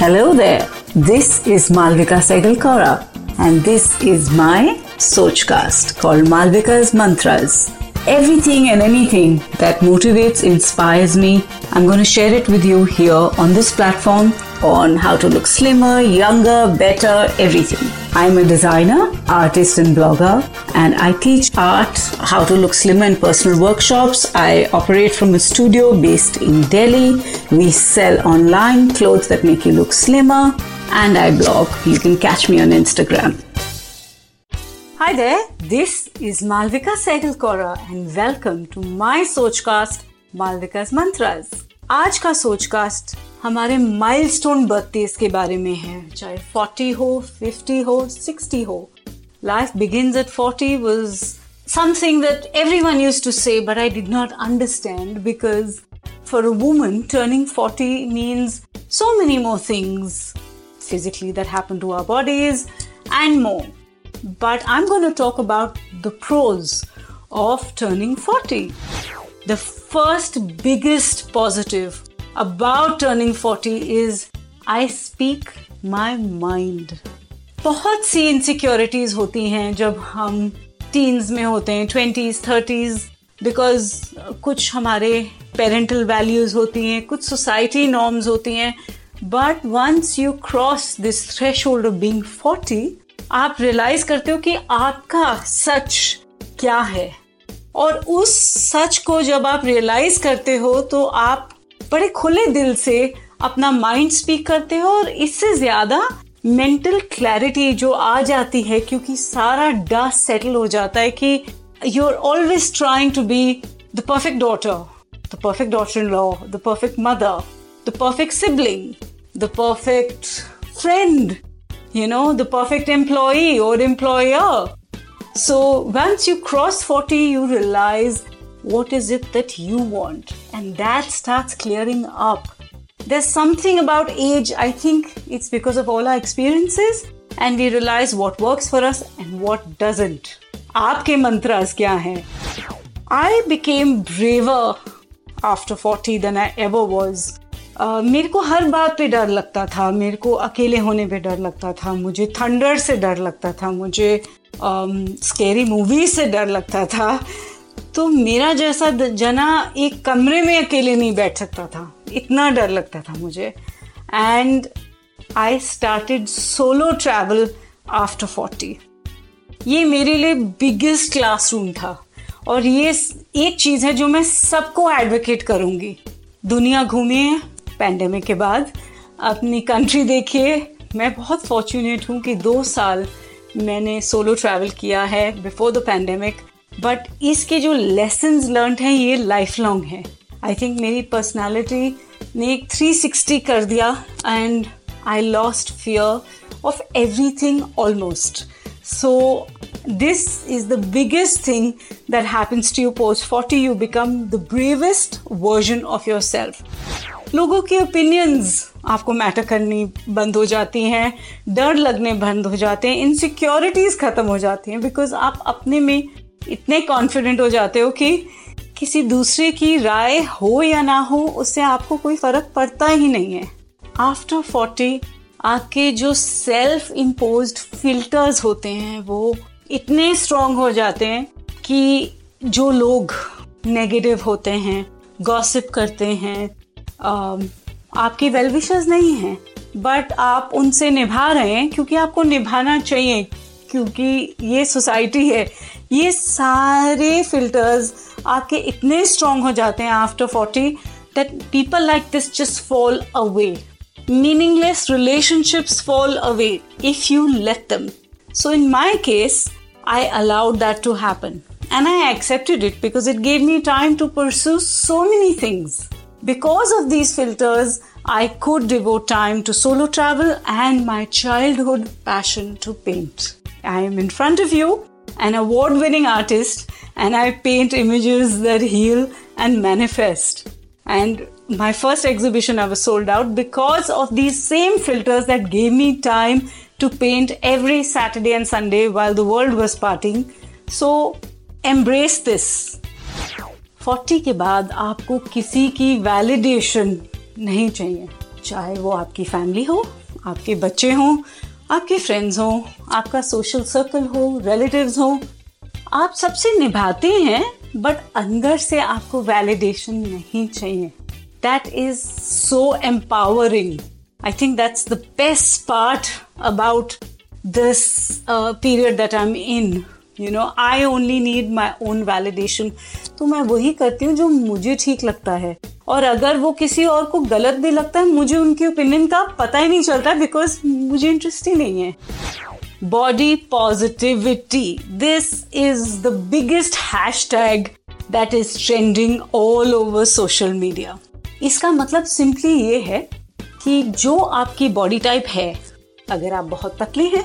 Hello there. This is Malvika Segalkara and this is my Sochcast called Malvika's Mantras. Everything and anything that motivates, inspires me, I'm going to share it with you here on this platform on how to look slimmer, younger, better, everything. I'm a designer, artist, and blogger, and I teach art, how to look slimmer in personal workshops. I operate from a studio based in Delhi. We sell online clothes that make you look slimmer, and I blog. You can catch me on Instagram. Hi there, this is Malvika Segalkora, and welcome to my Sochcast, Malvika's Mantras. आज का सोचकास्ट हमारे milestone birthdays के बारे में है चाहे 40 हो 50 हो 60 हो life begins at 40 was something that everyone used to say but I did not understand because for a woman turning 40 means so many more things physically that happen to our bodies and more but I'm going to talk about the pros of turning 40 the first biggest positive about turning 40 is, I speak my mind. बहुत सी insecurities होती हैं जब हम teens में होते हैं twenties thirties because कुछ हमारे पेरेंटल वैल्यूज़ होती हैं, कुछ सोसाइटी नॉर्म्स होती हैं but once you cross this threshold of being forty आप रियलाइज़ करते हो कि आपका सच क्या है और उस सच को जब आप रियलाइज़ करते हो तो आप बड़े खुले दिल से अपना माइंड स्पीक करते हो और इससे ज़्यादा मेंटल क्लैरिटी जो आ जाती है, क्योंकि सारा डस्ट सेटल हो जाता है कि you are always trying to be the perfect daughter the perfect daughter in law the perfect mother the perfect sibling the perfect friend you know, the perfect employee or employer so once you cross 40 you realize what is it that you want? And that starts clearing up. There's something about age, I think it's because of all our experiences, and we realize what works for us and what doesn't. आपके मंत्रास क्या हैं? I became braver after 40 than I ever was. Uh, मेरे को हर बात पे डर लगता था मेरे को अकेले होने पे डर लगता था मुझे थंडर से डर लगता था मुझे स्केरी um, मूवी से डर लगता था तो मेरा जैसा जना एक कमरे में अकेले नहीं बैठ सकता था। इतना डर लगता था मुझे। And I started solo travel after forty ये मेरे लिए बिगेस्ट क्लासरूम था। और ये एक चीज़ है जो मैं सबको एडवोकेट करूँगी। दुनिया घूमिए पैंडमिक के बाद, अपनी कंट्री देखिए मैं बहुत फॉर्चुनेट हूँ कि दो साल मैंने सोलो ट्रैवल किया है बिफोर द पैंडेमिक बट इसके जो लेसन लर्न हैं, ये लाइफ लॉन्ग है. आई थिंक मेरी पर्सनैलिटी ने एक 360 कर दिया and I lost fear of everything almost so this is the biggest thing that happens to you you post 40 you become the bravest version of yourself. लोगों के opinions आपको matter करनी बंद हो जाती हैं, डर लगने बंद हो जाते हैं इनसिक्योरिटीज खत्म हो जाती हैं बिकॉज़ आप अपने में इतने कॉन्फिडेंट हो जाते हो कि किसी दूसरे की राय हो या ना हो, उससे आपको कोई फ़र्क पड़ता ही नहीं है। आफ्टर फोर्टी आपके जो सेल्फ इम्पोज फिल्टर्स होते हैं, वो इतने स्ट्रांग हो जाते हैं कि जो लोग नेगेटिव होते हैं गॉसिप करते हैं आपकी वेल विशेष नहीं हैं। बट आप उनसे निभा रहे हैं, क्योंकि आपको निभाना चाहिए, क्योंकि ये सोसाइटी है ये सारे फिल्टर्स आपके इतने स्ट्रांग हो जाते हैं after forty that people like this just fall away meaningless relationships fall away if you let them so in my case I allowed that to happen and I accepted it because it gave me time to pursue so many things because of these filters I could devote time to solo travel and my childhood passion to paint. I am in front of you. an award winning artist, and I paint images that heal and manifest. And my first exhibition I was sold out because of these same filters that gave me time to paint every Saturday and Sunday while the world was partying. So embrace this. 40 के बाद आपको किसी की validation नहीं चाहिए चाहे वो आपकी फैमिली हो आपके बच्चे हों आपके फ्रेंड्स हों, आपका सोशल सर्कल हो रिलेटिव्स हो, आप सबसे निभाते हैं बट अंदर से आपको वैलिडेशन नहीं चाहिए। That is so empowering I think that's the best part about this period that I am in you know I only need my own validation तो मैं वही करती हूँ जो मुझे ठीक लगता है। और अगर वो किसी और को गलत भी लगता है, मुझे उनकी ओपिनियन का पता ही नहीं चलता बिकॉज़ मुझे इंटरेस्ट ही नहीं है। Body positivity this is the biggest hashtag that is trending all over social media इसका मतलब सिंपली ये है कि जो आपकी बॉडी टाइप है, अगर आप बहुत पतले हैं,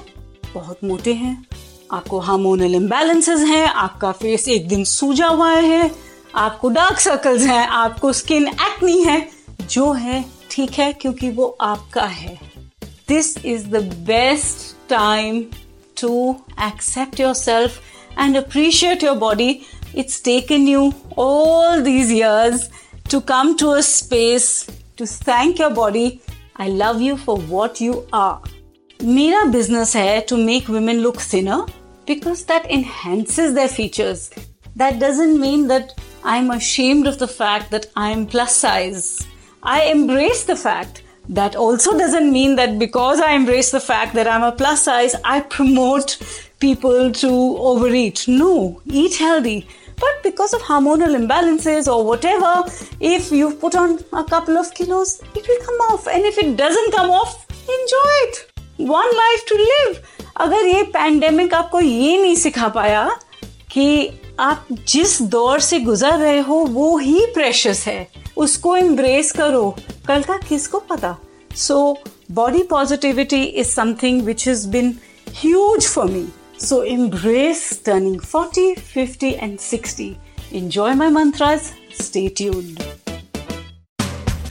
बहुत मोटे हैं, आपको हार्मोनल इम्बैलेंसेस हैं, आपका फेस एक दिन सूजा हुआ है आपको डार्क सर्कल्स हैं, आपको स्किन एक्नी है, जो है, ठीक है, क्योंकि वो आपका है। This is the best time to accept yourself and appreciate your body it's taken you all these years to come to a space to thank your body I love you for what you are मेरा business है to make women look thinner because that enhances their features that doesn't mean that I'm ashamed of the fact that I'm plus size. I embrace the fact. That also doesn't mean that because I embrace the fact that I'm a plus size, I promote people to overeat. No, eat healthy. But because of hormonal imbalances or whatever, if you put on a couple of kilos, it will come off. And if it doesn't come off, enjoy it. One life to live. अगर ये pandemic आपको ये नहीं सिखा पाया कि आप जिस दौर से गुजर रहे हो वो ही प्रेशस है उसको एम्ब्रेस करो कल का किसको पता so body positivity is something which is been huge for me so embrace turning 40, 50 and 60. Enjoy my. Stay tuned.